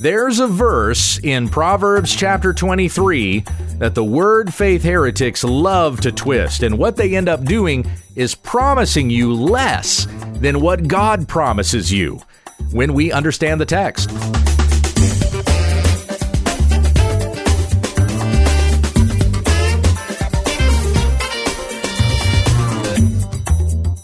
There's a verse in Proverbs chapter 23 that the word faith heretics love to twist, and what they end up doing is promising you less than what God promises you when we understand the text.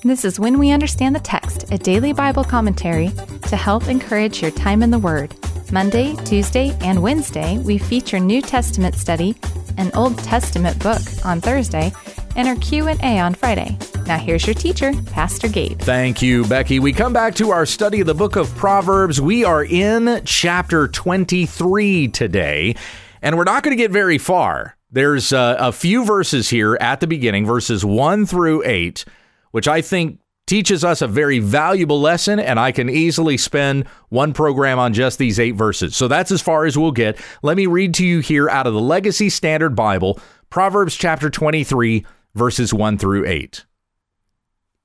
This is When We Understand the Text, a daily Bible commentary to help encourage your time in the Word. Monday, Tuesday, and Wednesday, we feature New Testament study, an Old Testament book on Thursday, and our Q&A on Friday. Now here's your teacher, Pastor Gabe. Thank you, Becky. We come back to our study of the book of Proverbs. We are in chapter 23 today, and we're not going to get very far. There's uh, a few verses here at the beginning, verses 1 through 8, which I think teaches us a very valuable lesson, and I can easily spend one program on just these eight verses. So that's as far as we'll get. Let me read to you here out of the Legacy Standard Bible, Proverbs chapter 23, verses 1 through 8.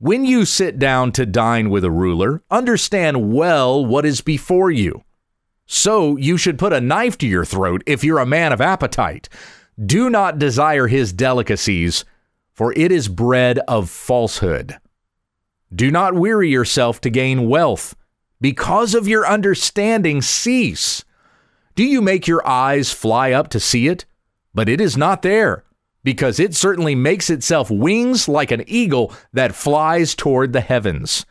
When you sit down to dine with a ruler, understand well what is before you. So you should put a knife to your throat if you're a man of appetite. Do not desire his delicacies, for it is bread of falsehood. Do not weary yourself to gain wealth. Because of your understanding, cease. Do you make your eyes fly up to see it? But it is not there, because it certainly makes itself wings like an eagle that flies toward the heavens.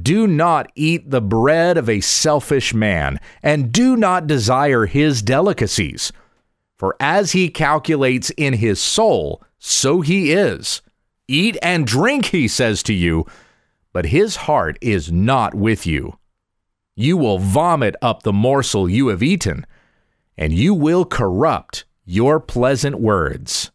Do not eat the bread of a selfish man, and do not desire his delicacies. For as he calculates in his soul, so he is. Eat and drink, he says to you, but his heart is not with you. You will vomit up the morsel you have eaten, and you will corrupt your pleasant words.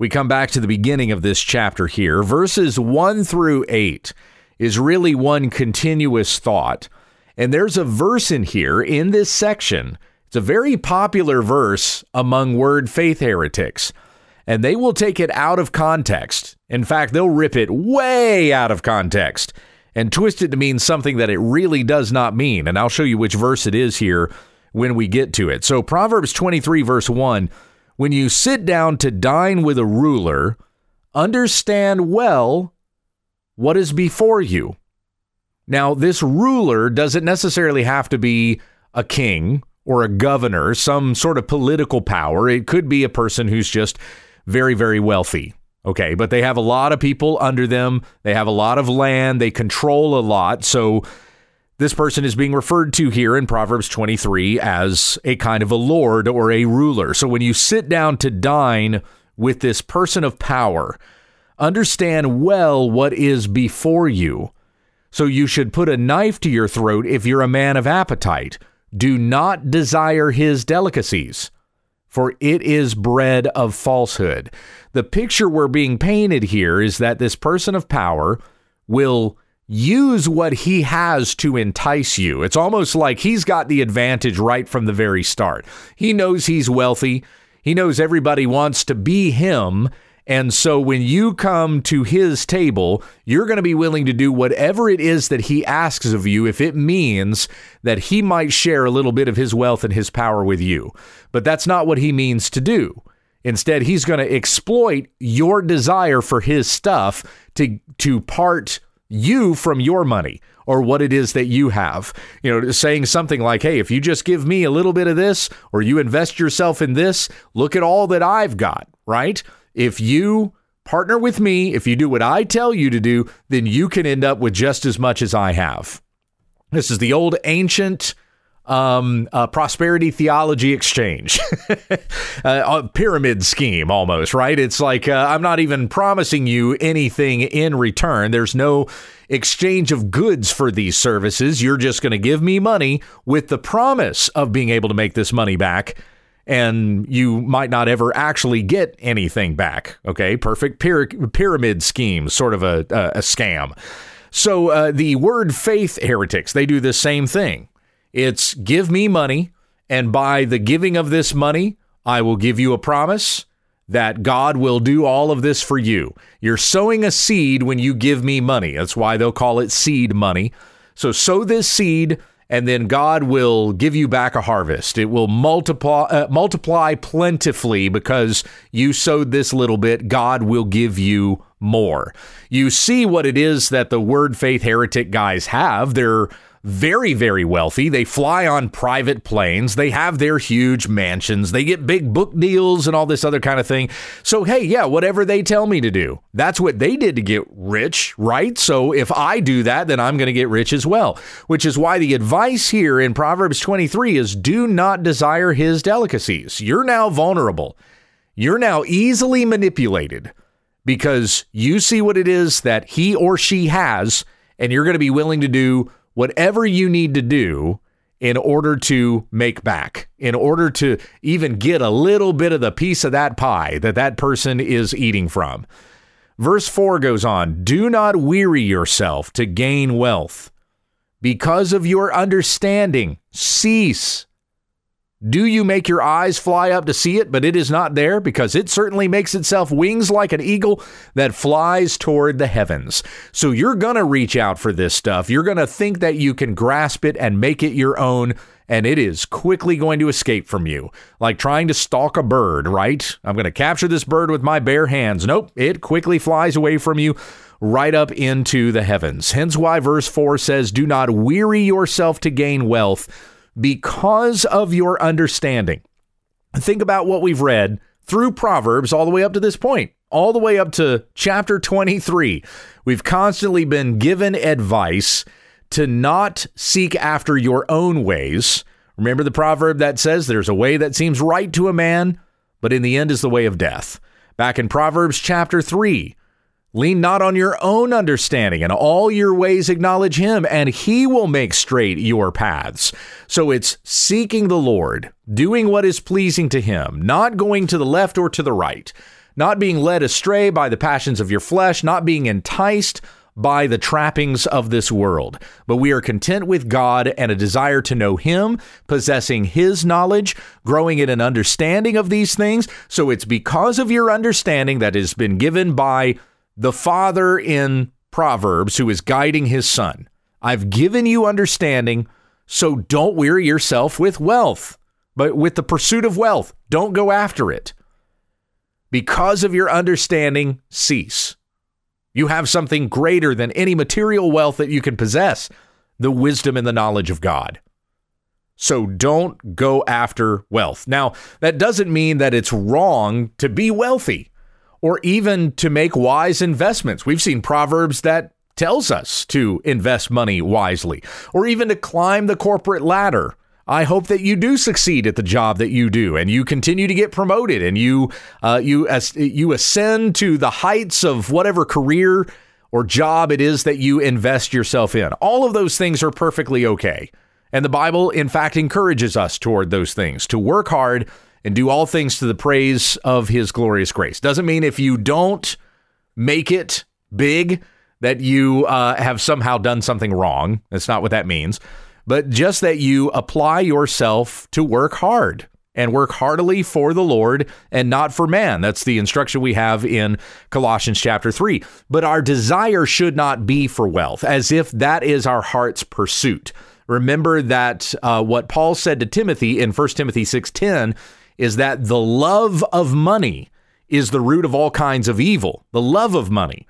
We come back to the beginning of this chapter here. Verses 1 through 8 is really one continuous thought. And there's a verse in here in this section. It's a very popular verse among word faith heretics and they will take it out of context. In fact, they'll rip it way out of context and twist it to mean something that it really does not mean. And I'll show you which verse it is here when we get to it. So, Proverbs 23, verse 1 When you sit down to dine with a ruler, understand well what is before you. Now, this ruler doesn't necessarily have to be a king or a governor, some sort of political power. It could be a person who's just very, very wealthy. Okay, but they have a lot of people under them. They have a lot of land. They control a lot. So this person is being referred to here in Proverbs 23 as a kind of a lord or a ruler. So when you sit down to dine with this person of power, understand well what is before you. So you should put a knife to your throat if you're a man of appetite. Do not desire his delicacies for it is bread of falsehood. The picture we're being painted here is that this person of power will use what he has to entice you. It's almost like he's got the advantage right from the very start. He knows he's wealthy, he knows everybody wants to be him, and so when you come to his table, you're going to be willing to do whatever it is that he asks of you if it means that he might share a little bit of his wealth and his power with you. But that's not what he means to do. Instead, he's going to exploit your desire for his stuff to to part you from your money or what it is that you have. You know, saying something like, "Hey, if you just give me a little bit of this or you invest yourself in this, look at all that I've got," right? If you partner with me, if you do what I tell you to do, then you can end up with just as much as I have. This is the old ancient um, uh, prosperity theology exchange, uh, a pyramid scheme almost, right? It's like uh, I'm not even promising you anything in return. There's no exchange of goods for these services. You're just going to give me money with the promise of being able to make this money back and you might not ever actually get anything back. Okay, perfect pyramid scheme, sort of a, a, a scam. So uh, the word faith heretics, they do the same thing. It's give me money, and by the giving of this money, I will give you a promise that God will do all of this for you. You're sowing a seed when you give me money. That's why they'll call it seed money. So sow this seed and then God will give you back a harvest. It will multiply uh, multiply plentifully because you sowed this little bit. God will give you more. You see what it is that the word faith heretic guys have. They're very, very wealthy. They fly on private planes. They have their huge mansions. They get big book deals and all this other kind of thing. So, hey, yeah, whatever they tell me to do, that's what they did to get rich, right? So, if I do that, then I'm going to get rich as well, which is why the advice here in Proverbs 23 is do not desire his delicacies. You're now vulnerable. You're now easily manipulated because you see what it is that he or she has, and you're going to be willing to do whatever you need to do in order to make back, in order to even get a little bit of the piece of that pie that that person is eating from. Verse 4 goes on Do not weary yourself to gain wealth. Because of your understanding, cease do you make your eyes fly up to see it, but it is not there? Because it certainly makes itself wings like an eagle that flies toward the heavens. So you're going to reach out for this stuff. You're going to think that you can grasp it and make it your own, and it is quickly going to escape from you. Like trying to stalk a bird, right? I'm going to capture this bird with my bare hands. Nope, it quickly flies away from you right up into the heavens. Hence why verse 4 says, Do not weary yourself to gain wealth because of your understanding. Think about what we've read through Proverbs all the way up to this point, all the way up to chapter 23. We've constantly been given advice to not seek after your own ways. Remember the proverb that says, There's a way that seems right to a man, but in the end is the way of death. Back in Proverbs chapter 3, Lean not on your own understanding. and all your ways acknowledge him, and he will make straight your paths. So it's seeking the Lord, doing what is pleasing to him, not going to the left or to the right, not being led astray by the passions of your flesh, not being enticed by the trappings of this world. But we are content with God and a desire to know Him, possessing His knowledge, growing in an understanding of these things. So it's because of your understanding that has been given by the father in Proverbs who is guiding his son. I've given you understanding, so don't weary yourself with wealth, but with the pursuit of wealth, don't go after it. Because of your understanding, cease. You have something greater than any material wealth that you can possess the wisdom and the knowledge of God. So don't go after wealth. Now, that doesn't mean that it's wrong to be wealthy or even to make wise investments. We've seen proverbs that tells us to invest money wisely or even to climb the corporate ladder. I hope that you do succeed at the job that you do, and you continue to get promoted, and you uh, you as you ascend to the heights of whatever career or job it is that you invest yourself in. All of those things are perfectly okay, and the Bible, in fact, encourages us toward those things to work hard and do all things to the praise of his glorious grace. Doesn't mean if you don't make it big that you uh, have somehow done something wrong. That's not what that means. But just that you apply yourself to work hard and work heartily for the Lord and not for man. That's the instruction we have in Colossians chapter 3. But our desire should not be for wealth, as if that is our heart's pursuit. Remember that uh, what Paul said to Timothy in 1 Timothy 6:10 is that the love of money is the root of all kinds of evil. The love of money.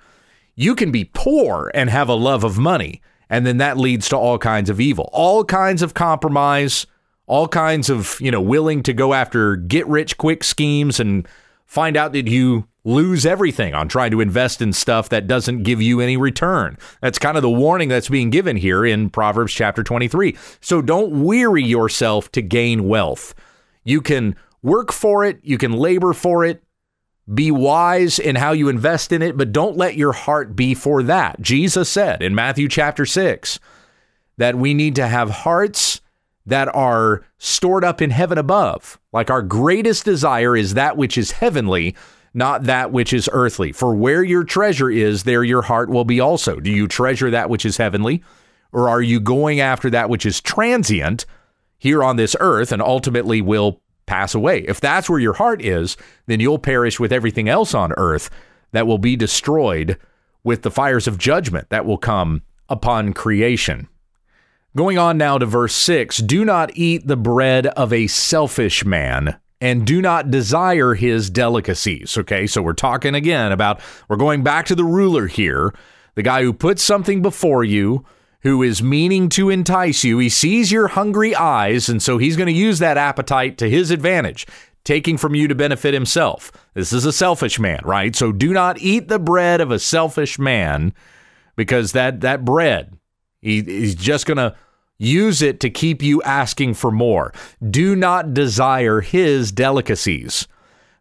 You can be poor and have a love of money, and then that leads to all kinds of evil, all kinds of compromise, all kinds of, you know, willing to go after get rich quick schemes and find out that you lose everything on trying to invest in stuff that doesn't give you any return. That's kind of the warning that's being given here in Proverbs chapter 23. So don't weary yourself to gain wealth. You can Work for it, you can labor for it. Be wise in how you invest in it, but don't let your heart be for that. Jesus said in Matthew chapter 6 that we need to have hearts that are stored up in heaven above. Like our greatest desire is that which is heavenly, not that which is earthly. For where your treasure is, there your heart will be also. Do you treasure that which is heavenly? Or are you going after that which is transient here on this earth and ultimately will pass away. If that's where your heart is, then you'll perish with everything else on earth that will be destroyed with the fires of judgment that will come upon creation. Going on now to verse 6 Do not eat the bread of a selfish man and do not desire his delicacies. Okay, so we're talking again about, we're going back to the ruler here, the guy who puts something before you, who is meaning to entice you. He sees your hungry eyes, and so he's going to use that appetite to his advantage, taking from you to benefit himself. This is a selfish man, right? So do not eat the bread of a selfish man because that, that bread, he, he's just going to use it to keep you asking for more. Do not desire his delicacies.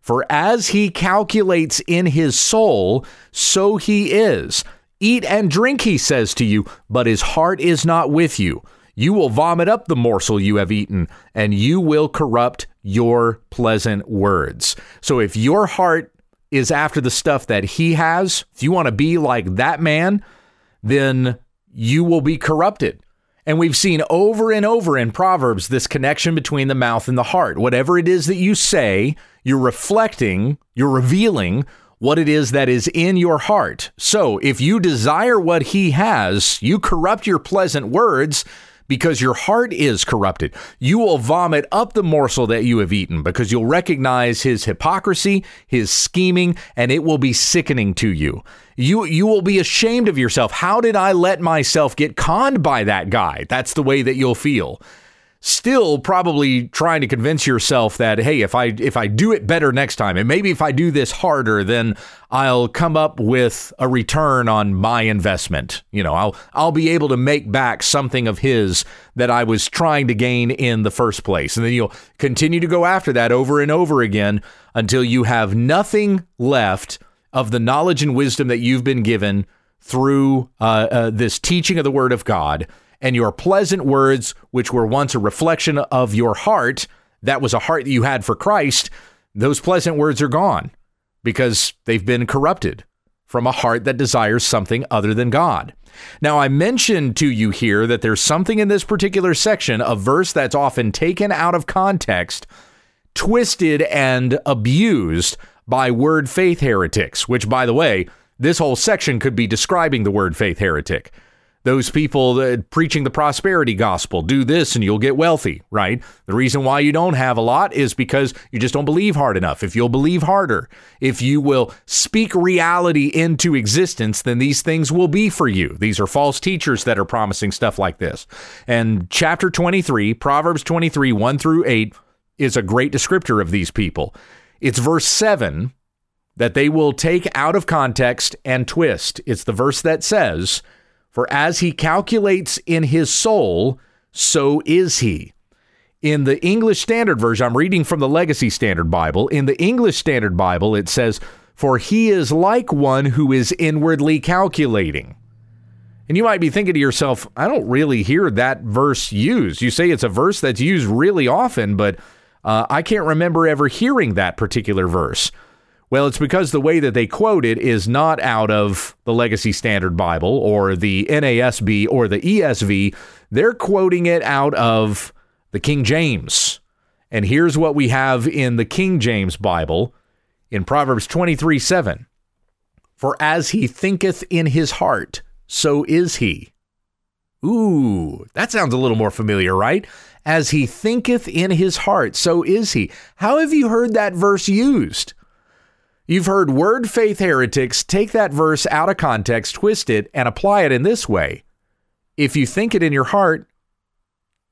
For as he calculates in his soul, so he is. Eat and drink, he says to you, but his heart is not with you. You will vomit up the morsel you have eaten, and you will corrupt your pleasant words. So if your heart is after the stuff that he has, if you want to be like that man, then you will be corrupted. And we've seen over and over in Proverbs this connection between the mouth and the heart. Whatever it is that you say, you're reflecting, you're revealing what it is that is in your heart. So if you desire what he has, you corrupt your pleasant words because your heart is corrupted. You will vomit up the morsel that you have eaten because you'll recognize his hypocrisy, his scheming, and it will be sickening to you. You you will be ashamed of yourself. How did I let myself get conned by that guy? That's the way that you'll feel still probably trying to convince yourself that hey if i if i do it better next time and maybe if i do this harder then i'll come up with a return on my investment. You know i'll i'll be able to make back something of his that i was trying to gain in the first place. And then you'll continue to go after that over and over again until you have nothing left of the knowledge and wisdom that you've been given through uh, uh, this teaching of the word of god and your pleasant words, which were once a reflection of your heart, that was a heart that you had for Christ, those pleasant words are gone because they've been corrupted from a heart that desires something other than God. Now, I mentioned to you here that there's something in this particular section, a verse that's often taken out of context, twisted, and abused by word faith heretics, which, by the way, this whole section could be describing the word faith heretic those people that preaching the prosperity gospel do this and you'll get wealthy, right? The reason why you don't have a lot is because you just don't believe hard enough. If you'll believe harder, if you will speak reality into existence, then these things will be for you. These are false teachers that are promising stuff like this. And chapter 23, Proverbs 23, 1 through 8, is a great descriptor of these people. It's verse 7 that they will take out of context and twist. It's the verse that says, for as he calculates in his soul, so is he. In the English Standard Version, I'm reading from the Legacy Standard Bible. In the English Standard Bible, it says, For he is like one who is inwardly calculating. And you might be thinking to yourself, I don't really hear that verse used. You say it's a verse that's used really often, but uh, I can't remember ever hearing that particular verse. Well, it's because the way that they quote it is not out of the Legacy Standard Bible or the NASB or the ESV. They're quoting it out of the King James. And here's what we have in the King James Bible in Proverbs 23 7. For as he thinketh in his heart, so is he. Ooh, that sounds a little more familiar, right? As he thinketh in his heart, so is he. How have you heard that verse used? You've heard word faith heretics take that verse out of context, twist it, and apply it in this way. If you think it in your heart,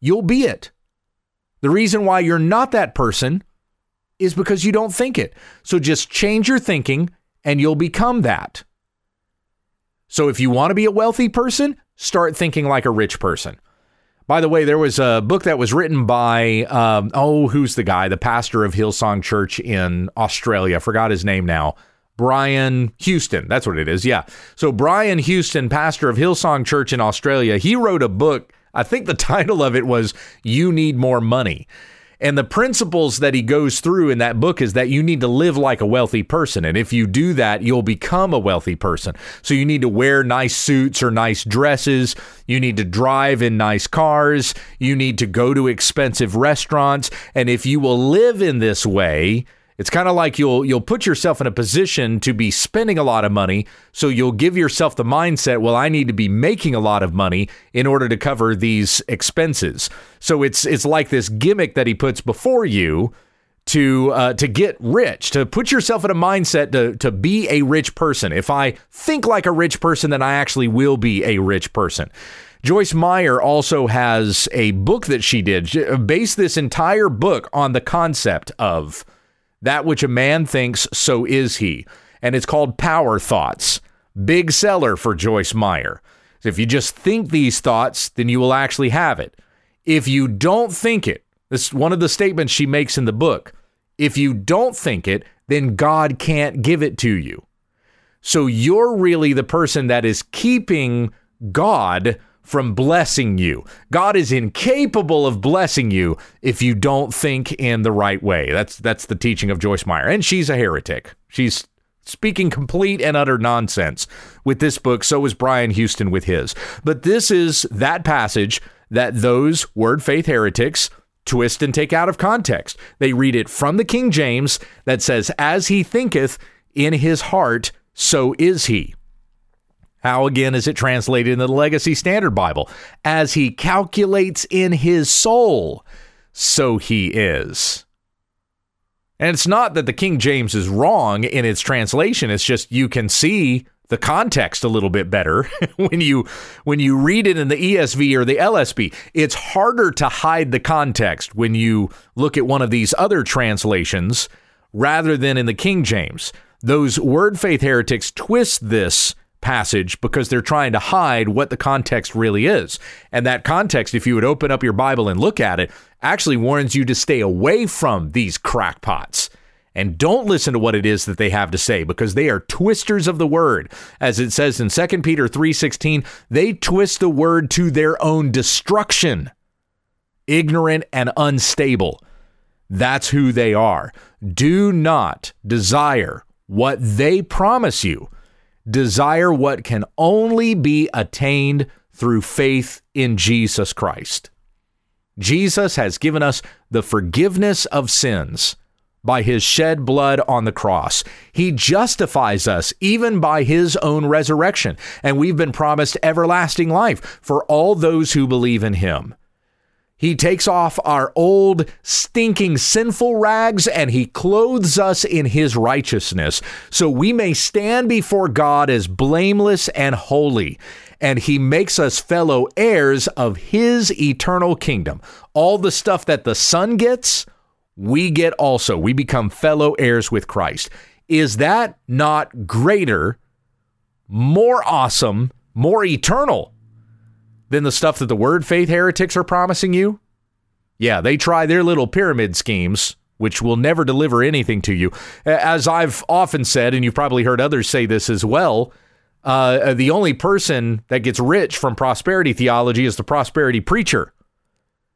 you'll be it. The reason why you're not that person is because you don't think it. So just change your thinking and you'll become that. So if you want to be a wealthy person, start thinking like a rich person. By the way, there was a book that was written by, um, oh, who's the guy? The pastor of Hillsong Church in Australia. Forgot his name now. Brian Houston. That's what it is. Yeah. So, Brian Houston, pastor of Hillsong Church in Australia, he wrote a book. I think the title of it was You Need More Money. And the principles that he goes through in that book is that you need to live like a wealthy person. And if you do that, you'll become a wealthy person. So you need to wear nice suits or nice dresses. You need to drive in nice cars. You need to go to expensive restaurants. And if you will live in this way, It's kind of like you'll you'll put yourself in a position to be spending a lot of money, so you'll give yourself the mindset, well, I need to be making a lot of money in order to cover these expenses. So it's it's like this gimmick that he puts before you to uh, to get rich, to put yourself in a mindset to to be a rich person. If I think like a rich person, then I actually will be a rich person. Joyce Meyer also has a book that she did, she based this entire book on the concept of that which a man thinks, so is he. And it's called Power Thoughts. Big seller for Joyce Meyer. So if you just think these thoughts, then you will actually have it. If you don't think it, this is one of the statements she makes in the book. If you don't think it, then God can't give it to you. So you're really the person that is keeping God from blessing you. God is incapable of blessing you if you don't think in the right way. That's that's the teaching of Joyce Meyer. And she's a heretic. She's speaking complete and utter nonsense with this book. So is Brian Houston with his. But this is that passage that those word faith heretics twist and take out of context. They read it from the King James that says, As he thinketh in his heart, so is he. How again is it translated in the Legacy Standard Bible? As he calculates in his soul, so he is. And it's not that the King James is wrong in its translation, it's just you can see the context a little bit better when you when you read it in the ESV or the LSB. It's harder to hide the context when you look at one of these other translations rather than in the King James. Those word faith heretics twist this passage because they're trying to hide what the context really is. And that context, if you would open up your Bible and look at it, actually warns you to stay away from these crackpots. And don't listen to what it is that they have to say because they are twisters of the word. As it says in 2 peter 3.16 they twist the word to their own destruction. Ignorant and unstable. That's who they are. Do not desire what they promise you desire what can only be attained through faith in Jesus Christ. Jesus has given us the forgiveness of sins by his shed blood on the cross. He justifies us even by his own resurrection, and we've been promised everlasting life for all those who believe in him. He takes off our old, stinking, sinful rags and he clothes us in his righteousness so we may stand before God as blameless and holy. And he makes us fellow heirs of his eternal kingdom. All the stuff that the Son gets, we get also. We become fellow heirs with Christ. Is that not greater, more awesome, more eternal than the stuff that the word faith heretics are promising you? Yeah, they try their little pyramid schemes, which will never deliver anything to you. As I've often said, and you've probably heard others say this as well, uh, the only person that gets rich from prosperity theology is the prosperity preacher.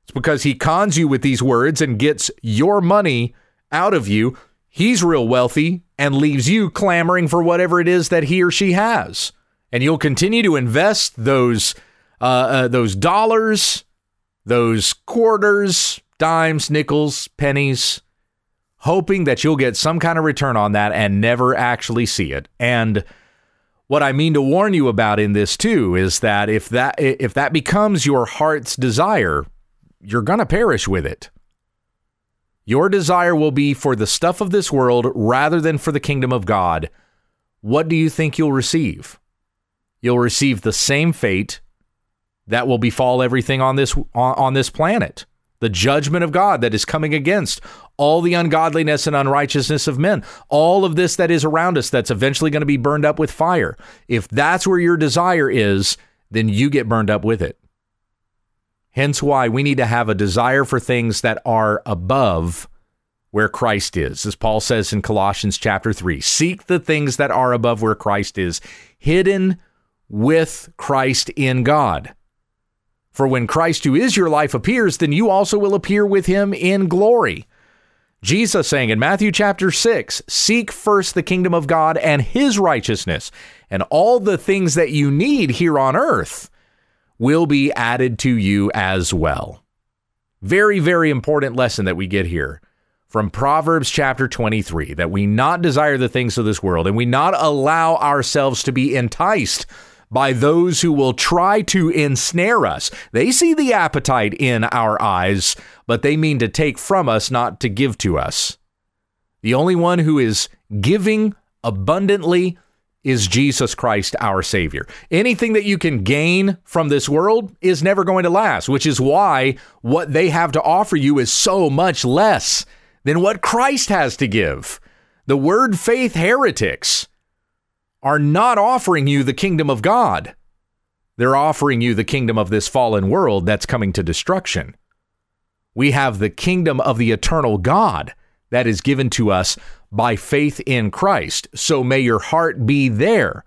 It's because he cons you with these words and gets your money out of you. He's real wealthy and leaves you clamoring for whatever it is that he or she has. And you'll continue to invest those uh, uh, those dollars, those quarters, dimes, nickels, pennies, hoping that you'll get some kind of return on that and never actually see it. And what I mean to warn you about in this too is that if that if that becomes your heart's desire, you're going to perish with it. Your desire will be for the stuff of this world rather than for the kingdom of God. What do you think you'll receive? You'll receive the same fate that will befall everything on this on, this planet. The judgment of God that is coming against all the ungodliness and unrighteousness of men, all of this that is around us that's eventually going to be burned up with fire. If that's where your desire is, then you get burned up with it. Hence why we need to have a desire for things that are above where Christ is. As Paul says in Colossians chapter 3, seek the things that are above where Christ is, hidden with Christ in God. For when Christ, who is your life, appears, then you also will appear with him in glory. Jesus saying in Matthew chapter 6, Seek first the kingdom of God and his righteousness, and all the things that you need here on earth will be added to you as well. Very, very important lesson that we get here. from Proverbs chapter 23 that we not desire the things of this world and we not allow ourselves to be enticed by those who will try to ensnare us. They see the appetite in our eyes, but they mean to take from us, not to give to us. The only one who is giving abundantly is Jesus Christ, our Savior. Anything that you can gain from this world is never going to last, which is why what they have to offer you is so much less than what Christ has to give. The word faith heretics are not offering you the kingdom of God. They're offering you the kingdom of this fallen world that's coming to destruction. We have the kingdom of the eternal God that is given to us by faith in Christ. So may your heart be there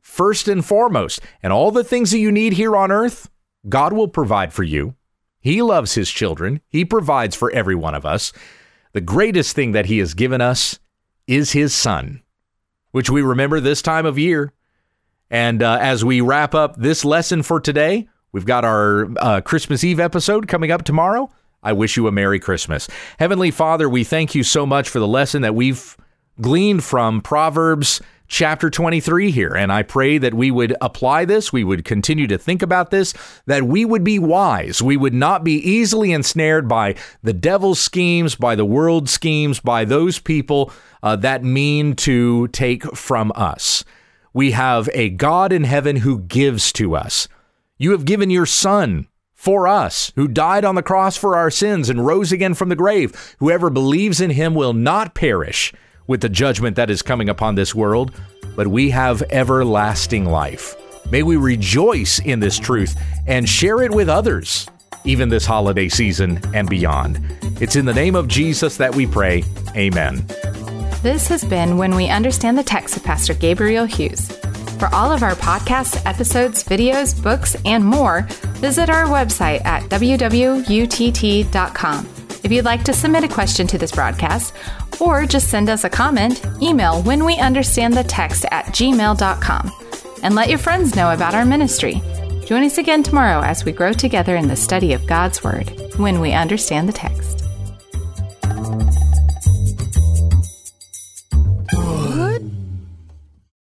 first and foremost. And all the things that you need here on earth, God will provide for you. He loves his children, he provides for every one of us. The greatest thing that he has given us is his son which we remember this time of year. And uh, as we wrap up this lesson for today, we've got our uh, Christmas Eve episode coming up tomorrow. I wish you a Merry Christmas. Heavenly Father, we thank you so much for the lesson that we've gleaned from Proverbs chapter 23 here. And I pray that we would apply this, we would continue to think about this, that we would be wise. We would not be easily ensnared by the devil's schemes, by the world's schemes, by those people uh, that mean to take from us. We have a God in heaven who gives to us. You have given your Son for us, who died on the cross for our sins and rose again from the grave. Whoever believes in him will not perish with the judgment that is coming upon this world, but we have everlasting life. May we rejoice in this truth and share it with others, even this holiday season and beyond. It's in the name of Jesus that we pray. Amen. This has been When We Understand the Text with Pastor Gabriel Hughes. For all of our podcasts, episodes, videos, books, and more, visit our website at wwutt.com. If you'd like to submit a question to this broadcast, or just send us a comment, email when we understand the text at gmail.com and let your friends know about our ministry. Join us again tomorrow as we grow together in the study of God's Word when we understand the text.